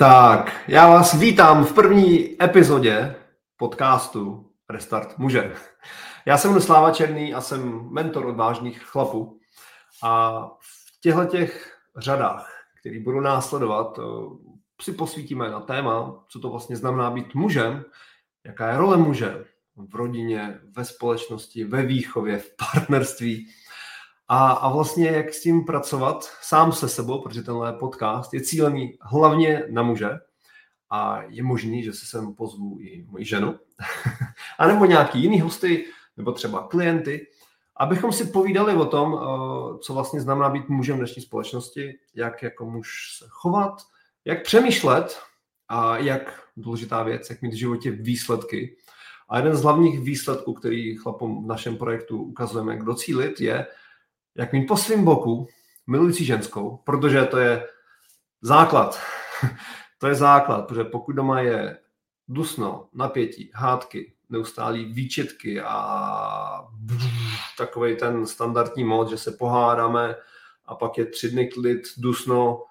Tak, já vás vítám v první epizodě podcastu Restart muže. Já jsem Sláva Černý a jsem mentor odvážných chlapů. A v těchto těch řadách, které budu následovat, si posvítíme na téma, co to vlastně znamená být mužem, jaká je role muže v rodině, ve společnosti, ve výchově, v partnerství a, a vlastně jak s tím pracovat sám se sebou, protože tenhle podcast je cílený hlavně na muže a je možný, že se sem pozvu i moji ženu, a nebo nějaký jiný hosty, nebo třeba klienty, abychom si povídali o tom, eh, co vlastně znamená být mužem v dnešní společnosti, jak jako muž se chovat, jak přemýšlet a jak důležitá věc, jak mít v životě výsledky. A jeden z hlavních výsledků, který chlapům v našem projektu ukazujeme, jak docílit, je jak mít po svém boku milující ženskou, protože to je základ. to je základ, protože pokud doma je dusno, napětí, hádky, neustálý výčetky a takový ten standardní mod, že se pohádáme a pak je tři dny klid, dusno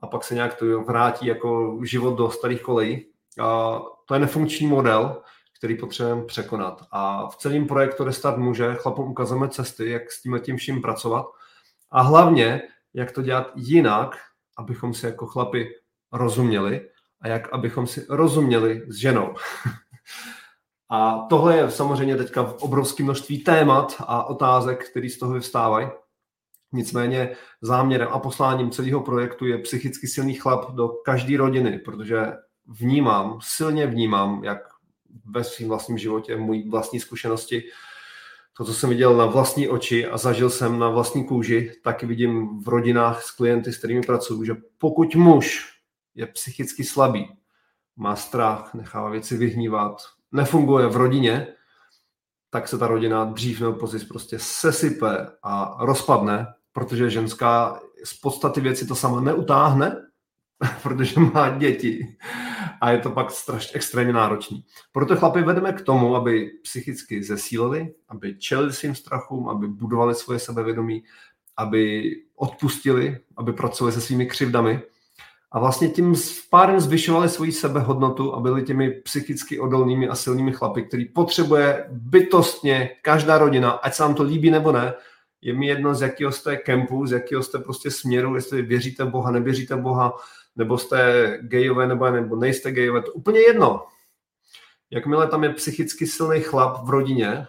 a pak se nějak to vrátí jako život do starých kolejí. A to je nefunkční model, který potřebujeme překonat. A v celém projektu Restart může chlapům ukazujeme cesty, jak s tím tím vším pracovat a hlavně, jak to dělat jinak, abychom si jako chlapi rozuměli a jak abychom si rozuměli s ženou. a tohle je samozřejmě teďka v obrovském množství témat a otázek, které z toho vyvstávají. Nicméně záměrem a posláním celého projektu je psychicky silný chlap do každé rodiny, protože vnímám, silně vnímám, jak ve svém vlastním životě, můj vlastní zkušenosti, to, co jsem viděl na vlastní oči a zažil jsem na vlastní kůži, tak vidím v rodinách s klienty, s kterými pracuju, že pokud muž je psychicky slabý, má strach, nechává věci vyhnívat, nefunguje v rodině, tak se ta rodina dřív nebo později prostě sesype a rozpadne, protože ženská z podstaty věci to sama neutáhne, protože má děti a je to pak strašně extrémně náročný. Proto chlapy vedeme k tomu, aby psychicky zesílili, aby čelili svým strachům, aby budovali svoje sebevědomí, aby odpustili, aby pracovali se svými křivdami a vlastně tím párem zvyšovali svoji sebehodnotu a byli těmi psychicky odolnými a silnými chlapy, který potřebuje bytostně každá rodina, ať se vám to líbí nebo ne, je mi jedno, z jakého jste kempu, z jakého jste prostě směru, jestli věříte Boha, nevěříte Boha, nebo jste gejové, nebo, nebo nejste gejové, to úplně jedno. Jakmile tam je psychicky silný chlap v rodině,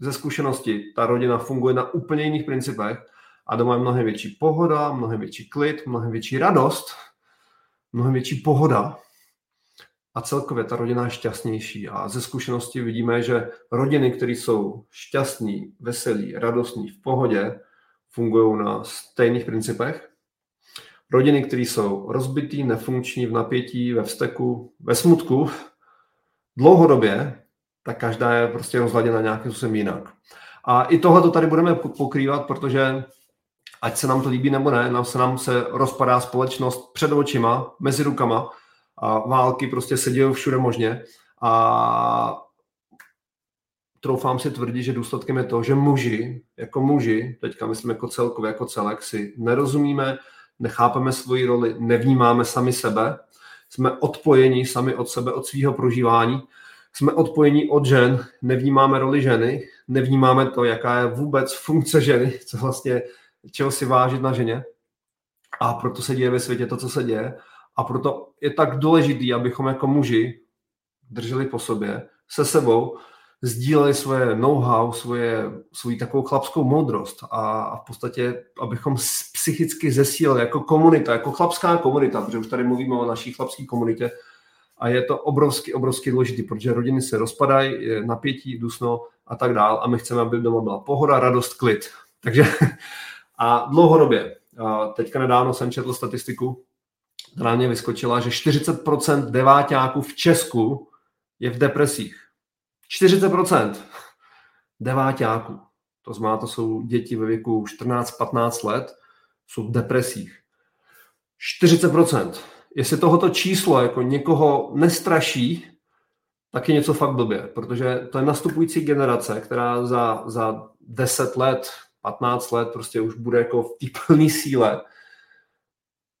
ze zkušenosti, ta rodina funguje na úplně jiných principech a doma je mnohem větší pohoda, mnohem větší klid, mnohem větší radost, mnohem větší pohoda a celkově ta rodina je šťastnější. A ze zkušenosti vidíme, že rodiny, které jsou šťastní, veselí, radostní, v pohodě, fungují na stejných principech rodiny, které jsou rozbitý, nefunkční, v napětí, ve vzteku, ve smutku, dlouhodobě, tak každá je prostě rozladěna nějakým způsobem jinak. A i tohle to tady budeme pokrývat, protože ať se nám to líbí nebo ne, nám se nám se rozpadá společnost před očima, mezi rukama a války prostě se dějí všude možně a troufám si tvrdit, že důsledkem je to, že muži, jako muži, teďka myslím jako celkově, jako celek, si nerozumíme, nechápeme svoji roli, nevnímáme sami sebe, jsme odpojeni sami od sebe, od svého prožívání, jsme odpojeni od žen, nevnímáme roli ženy, nevnímáme to, jaká je vůbec funkce ženy, co vlastně, čeho si vážit na ženě. A proto se děje ve světě to, co se děje. A proto je tak důležité, abychom jako muži drželi po sobě, se sebou, sdíleli svoje know-how, svoje, svoji takovou chlapskou moudrost a, a v podstatě, abychom psychicky zesílili jako komunita, jako chlapská komunita, protože už tady mluvíme o naší chlapské komunitě a je to obrovsky, obrovsky důležitý, protože rodiny se rozpadají, je napětí, dusno a tak dál a my chceme, aby doma byla pohoda, radost, klid. Takže a dlouhodobě, a teďka nedávno jsem četl statistiku, která mě vyskočila, že 40% deváťáků v Česku je v depresích. 40% deváťáků, to znamená, to jsou děti ve věku 14-15 let, jsou v depresích. 40%. Jestli tohoto číslo jako někoho nestraší, tak je něco fakt blbě, protože to je nastupující generace, která za, za 10 let, 15 let prostě už bude jako v té plné síle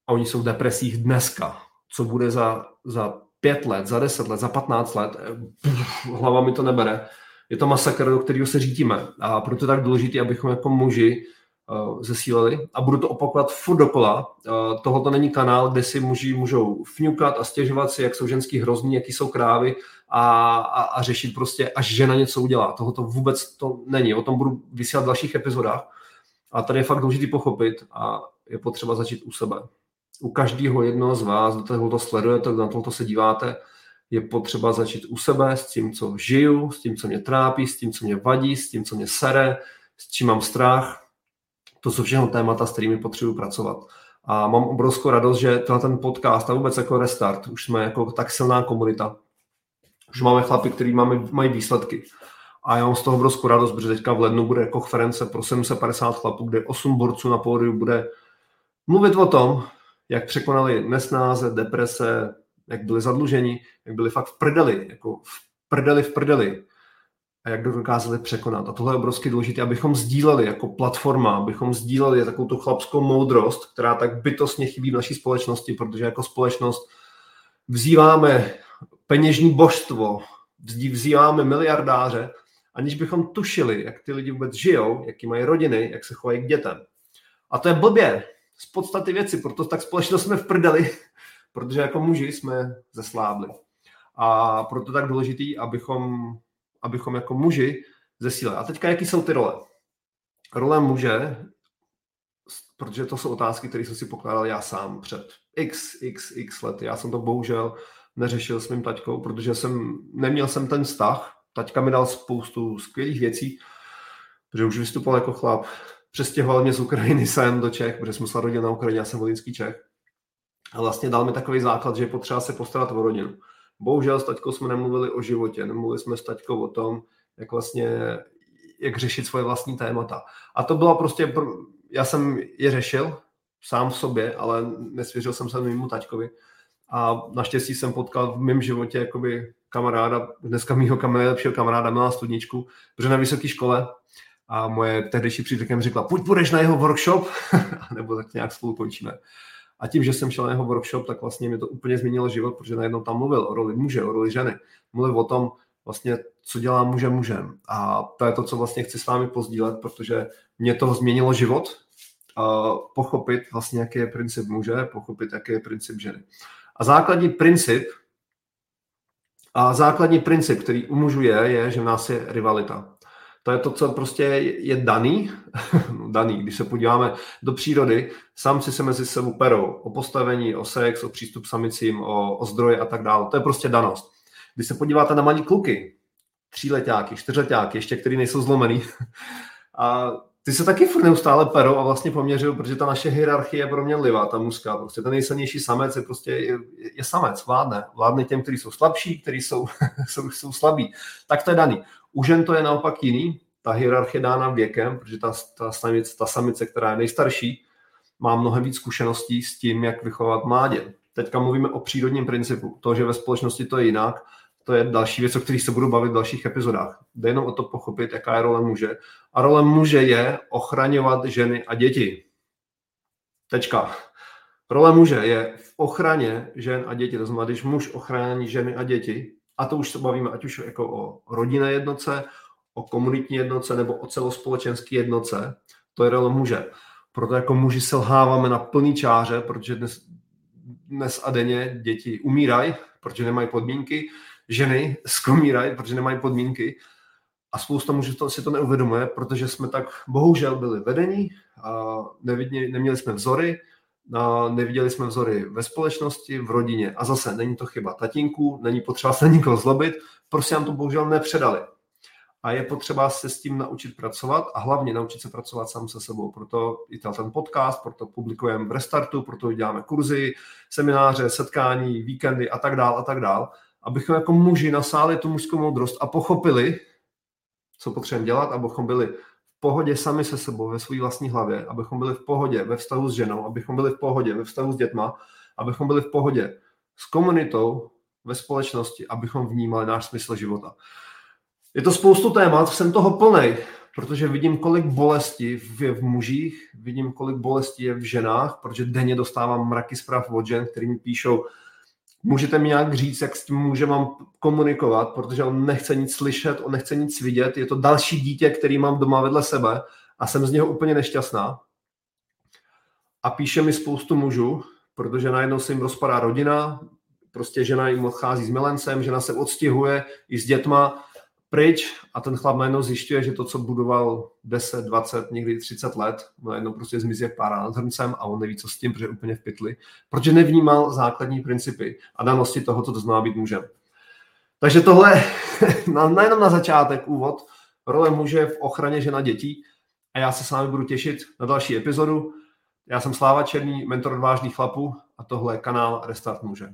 a oni jsou v depresích dneska. co bude za, za pět let, za deset let, za patnáct let, pff, hlava mi to nebere. Je to masakr, do kterého se řídíme. A proto je tak důležité, abychom jako muži uh, zesílili. A budu to opakovat furt dokola. Uh, tohle není kanál, kde si muži můžou fňukat a stěžovat si, jak jsou ženský hrozní, jaký jsou krávy a, a, a řešit prostě, až žena něco udělá. Tohle to vůbec to není. O tom budu vysílat v dalších epizodách. A tady je fakt důležité pochopit a je potřeba začít u sebe. U každého jednoho z vás, do toho to sledujete, na to se díváte, je potřeba začít u sebe s tím, co žiju, s tím, co mě trápí, s tím, co mě vadí, s tím, co mě sere, s čím mám strach. To jsou všechno témata, s kterými potřebuji pracovat. A mám obrovskou radost, že ten podcast a vůbec jako Restart, už jsme jako tak silná komunita. Už máme chlapy, kteří mají výsledky. A já mám z toho obrovskou radost, protože teďka v lednu bude konference pro 750 chlapů, kde 8 borců na pódiu bude mluvit o tom, jak překonali nesnáze, deprese, jak byli zadluženi, jak byli fakt v prdeli, jako v prdeli v prdeli a jak dokázali překonat. A tohle je obrovsky důležité, abychom sdíleli jako platforma, abychom sdíleli takovou tu chlapskou moudrost, která tak bytostně chybí v naší společnosti, protože jako společnost vzýváme peněžní božstvo, vzýváme miliardáře, aniž bychom tušili, jak ty lidi vůbec žijou, jaký mají rodiny, jak se chovají k dětem. A to je blbě z podstaty věci, proto tak společnost jsme v prdeli, protože jako muži jsme zeslábli. A proto tak důležitý, abychom, abychom jako muži zesílili. A teďka, jaký jsou ty role? Role muže, protože to jsou otázky, které jsem si pokládal já sám před x, x, x lety. Já jsem to bohužel neřešil s mým taťkou, protože jsem, neměl jsem ten vztah. Taťka mi dal spoustu skvělých věcí, protože už vystupoval jako chlap. Přestěhoval mě z Ukrajiny sem do Čech, protože jsem se rodil na Ukrajině, já jsem volinský Čech a vlastně dal mi takový základ, že je potřeba se postarat o rodinu. Bohužel s taťkou jsme nemluvili o životě, nemluvili jsme s taťkou o tom, jak vlastně, jak řešit svoje vlastní témata. A to bylo prostě, já jsem je řešil sám v sobě, ale nesvěřil jsem se mému taťkovi. A naštěstí jsem potkal v mém životě jakoby kamaráda, dneska mýho kamaráda, lepšího kamaráda Milá Studničku, protože na vysoké škole a moje tehdejší přítelkyně řekla, pojď, půjdeš na jeho workshop, nebo tak nějak spolu končíme. A tím, že jsem šel na jeho workshop, tak vlastně mi to úplně změnilo život, protože najednou tam mluvil o roli muže, o roli ženy. Mluvil o tom, vlastně, co dělá muže mužem. A to je to, co vlastně chci s vámi pozdílet, protože mě to změnilo život, pochopit vlastně, jaký je princip muže, pochopit, jaký je princip ženy. A základní princip, a základní princip, který u mužů je, je, že v nás je rivalita. To je to, co prostě je daný, no daný, když se podíváme do přírody, samci se mezi sebou perou o postavení, o sex, o přístup samicím, o, o zdroje a tak dále. To je prostě danost. Když se podíváte na malí kluky, tříletáky, čtyřletáky, ještě který nejsou zlomený, a ty se taky furt neustále perou a vlastně poměřují, protože ta naše hierarchie je pro mě livá, ta mužská. Prostě ten nejsilnější samec je prostě je, je samec, vládne. Vládne těm, kteří jsou slabší, kteří jsou, jsou, jsou slabí. Tak to je daný. U žen to je naopak jiný. Ta hierarchie dána věkem, protože ta, ta, samice, ta samice, která je nejstarší, má mnohem víc zkušeností s tím, jak vychovat mládě. Teďka mluvíme o přírodním principu. To, že ve společnosti to je jinak, to je další věc, o kterých se budu bavit v dalších epizodách. Jde jenom o to pochopit, jaká je role muže. A role muže je ochraňovat ženy a děti. Tečka. Role muže je v ochraně žen a dětí. To znamená, když muž ochrání ženy a děti, a to už se bavíme ať už jako o rodinné jednoce, o komunitní jednoce nebo o celospolečenské jednoce, to je role muže. Proto jako muži selháváme na plný čáře, protože dnes, dnes a denně děti umírají, protože nemají podmínky, ženy skomírají, protože nemají podmínky. A spousta mužů to, si to neuvědomuje, protože jsme tak bohužel byli vedení, a nevidě, neměli jsme vzory, neviděli jsme vzory ve společnosti, v rodině. A zase není to chyba tatínku, není potřeba se nikoho zlobit, prostě nám to bohužel nepředali. A je potřeba se s tím naučit pracovat a hlavně naučit se pracovat sám se sebou. Proto i ten podcast, proto publikujeme v Restartu, proto děláme kurzy, semináře, setkání, víkendy a tak dál a tak dál, abychom jako muži nasáli tu mužskou moudrost a pochopili, co potřebujeme dělat, abychom byli pohodě sami se sebou ve své vlastní hlavě, abychom byli v pohodě ve vztahu s ženou, abychom byli v pohodě ve vztahu s dětma, abychom byli v pohodě s komunitou, ve společnosti, abychom vnímali náš smysl života. Je to spoustu témat, jsem toho plnej, protože vidím, kolik bolesti je v mužích, vidím, kolik bolesti je v ženách, protože denně dostávám mraky zpráv od žen, který mi píšou, můžete mi nějak říct, jak s tím může mám komunikovat, protože on nechce nic slyšet, on nechce nic vidět, je to další dítě, který mám doma vedle sebe a jsem z něho úplně nešťastná. A píše mi spoustu mužů, protože najednou se jim rozpadá rodina, prostě žena jim odchází s milencem, žena se odstihuje i s dětma pryč a ten chlap najednou zjišťuje, že to, co budoval 10, 20, někdy 30 let, najednou prostě zmizí jak pára nad hrncem a on neví, co s tím, protože je úplně v pytli, protože nevnímal základní principy a danosti toho, co to znamená být mužem. Takže tohle nejenom na začátek, úvod, role muže v ochraně žena dětí a já se s vámi budu těšit na další epizodu. Já jsem Sláva Černý, mentor odvážných chlapů a tohle je kanál Restart muže.